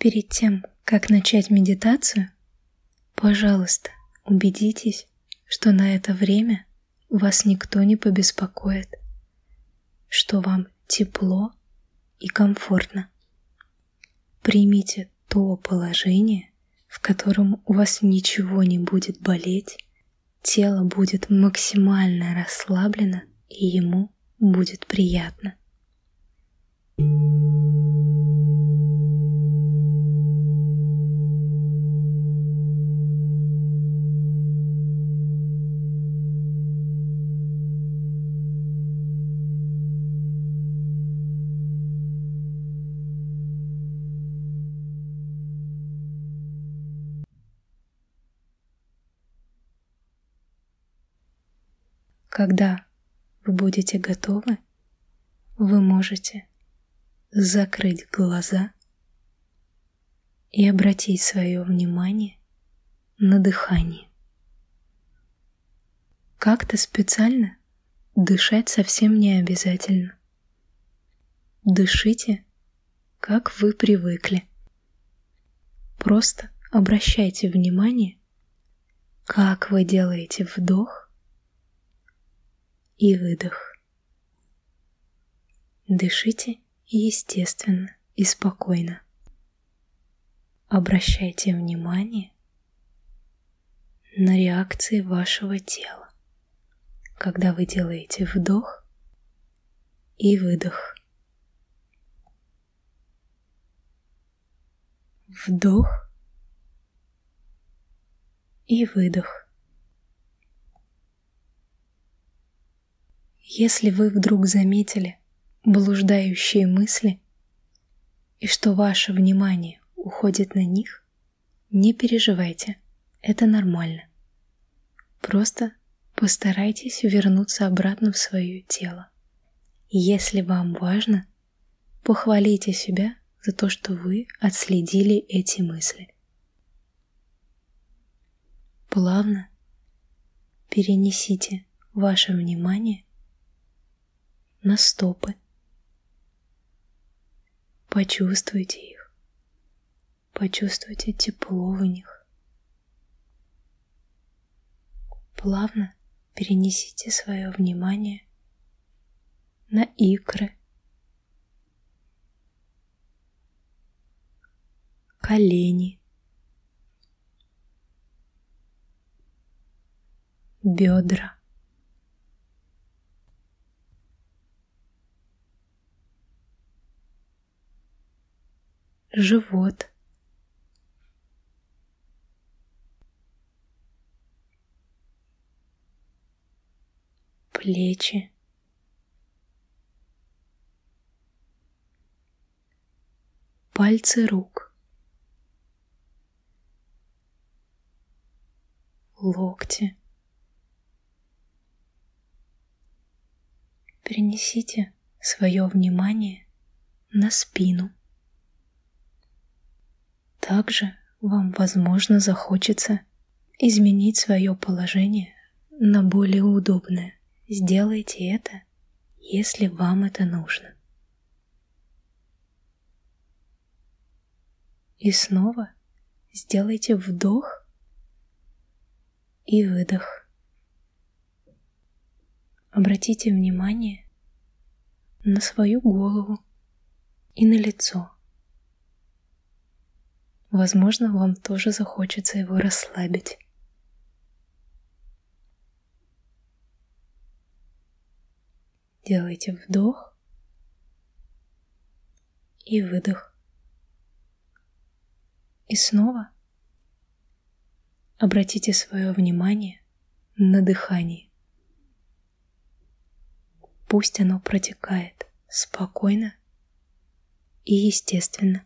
Перед тем, как начать медитацию, пожалуйста, убедитесь, что на это время вас никто не побеспокоит, что вам тепло и комфортно. Примите то положение, в котором у вас ничего не будет болеть, тело будет максимально расслаблено и ему будет приятно. Когда вы будете готовы, вы можете закрыть глаза и обратить свое внимание на дыхание. Как-то специально дышать совсем не обязательно. Дышите, как вы привыкли. Просто обращайте внимание, как вы делаете вдох и выдох. Дышите естественно и спокойно. Обращайте внимание на реакции вашего тела, когда вы делаете вдох и выдох. Вдох и выдох. Если вы вдруг заметили блуждающие мысли и что ваше внимание уходит на них, не переживайте, это нормально. Просто постарайтесь вернуться обратно в свое тело. Если вам важно, похвалите себя за то, что вы отследили эти мысли. Плавно перенесите ваше внимание на стопы. Почувствуйте их. Почувствуйте тепло в них. Плавно перенесите свое внимание на икры, колени, бедра. Живот. Плечи. Пальцы рук. Локти. Перенесите свое внимание на спину. Также вам, возможно, захочется изменить свое положение на более удобное. Сделайте это, если вам это нужно. И снова сделайте вдох и выдох. Обратите внимание на свою голову и на лицо. Возможно, вам тоже захочется его расслабить. Делайте вдох и выдох. И снова обратите свое внимание на дыхание. Пусть оно протекает спокойно и естественно.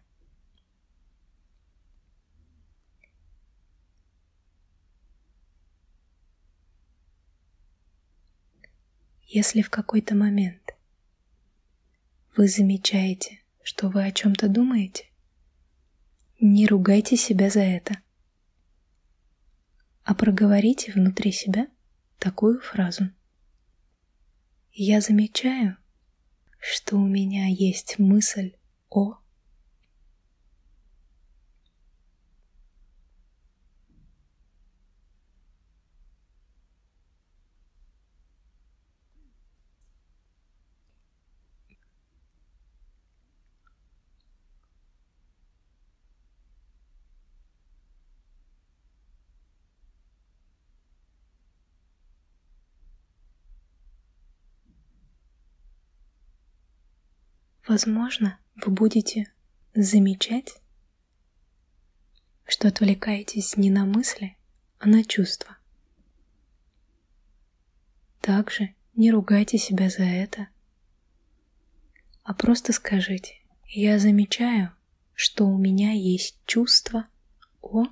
Если в какой-то момент вы замечаете, что вы о чем-то думаете, не ругайте себя за это, а проговорите внутри себя такую фразу. Я замечаю, что у меня есть мысль о... Возможно, вы будете замечать, что отвлекаетесь не на мысли, а на чувства. Также не ругайте себя за это, а просто скажите, я замечаю, что у меня есть чувство о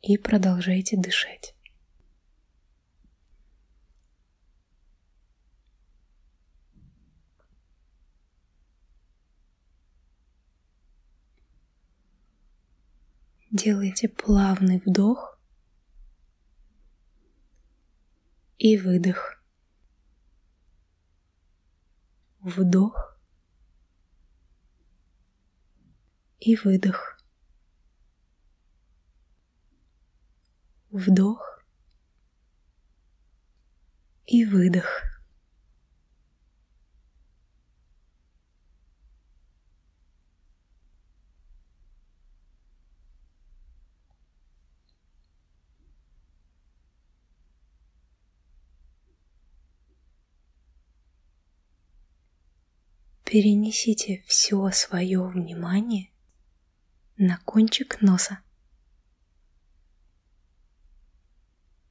и продолжайте дышать. Делайте плавный вдох и выдох. Вдох и выдох. Вдох и выдох. Перенесите все свое внимание на кончик носа.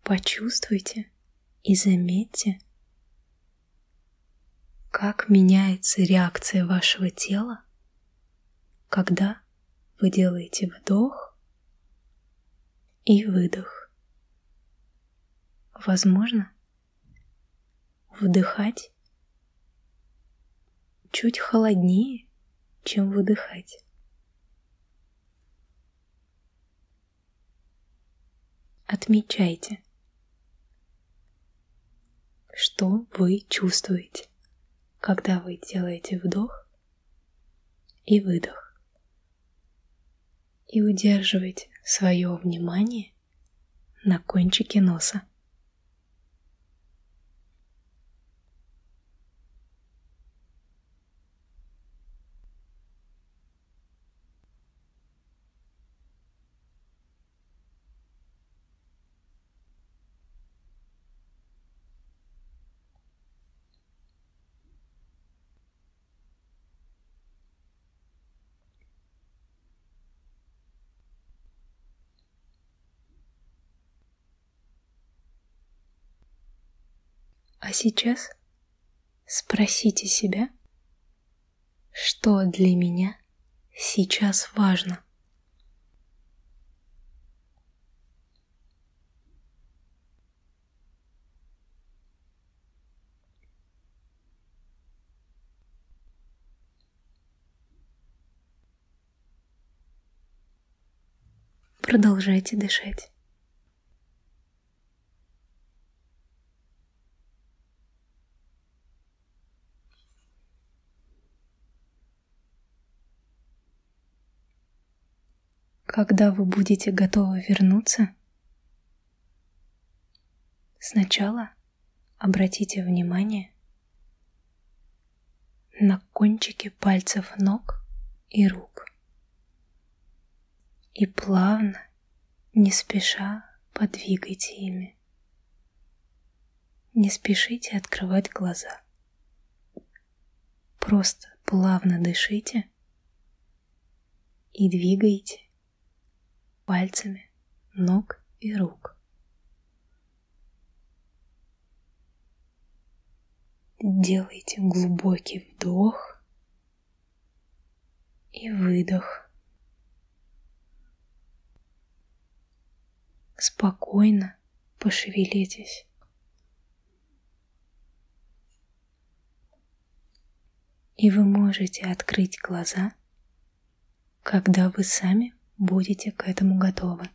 Почувствуйте и заметьте, как меняется реакция вашего тела, когда вы делаете вдох и выдох. Возможно, вдыхать чуть холоднее, чем выдыхать. Отмечайте, что вы чувствуете, когда вы делаете вдох и выдох. И удерживайте свое внимание на кончике носа. А сейчас спросите себя, что для меня сейчас важно. Продолжайте дышать. Когда вы будете готовы вернуться, сначала обратите внимание на кончики пальцев ног и рук и плавно, не спеша подвигайте ими. Не спешите открывать глаза. Просто плавно дышите и двигайте пальцами ног и рук. Делайте глубокий вдох и выдох. Спокойно пошевелитесь. И вы можете открыть глаза, когда вы сами будете к этому готовы.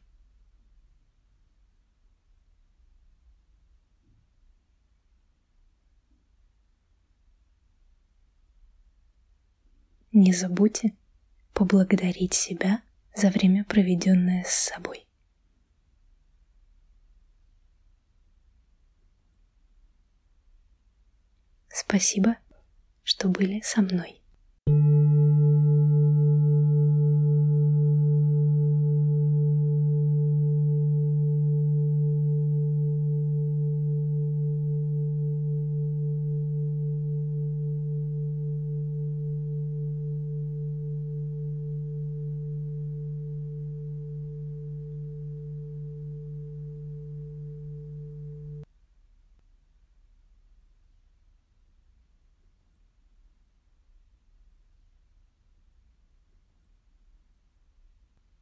Не забудьте поблагодарить себя за время, проведенное с собой. Спасибо, что были со мной.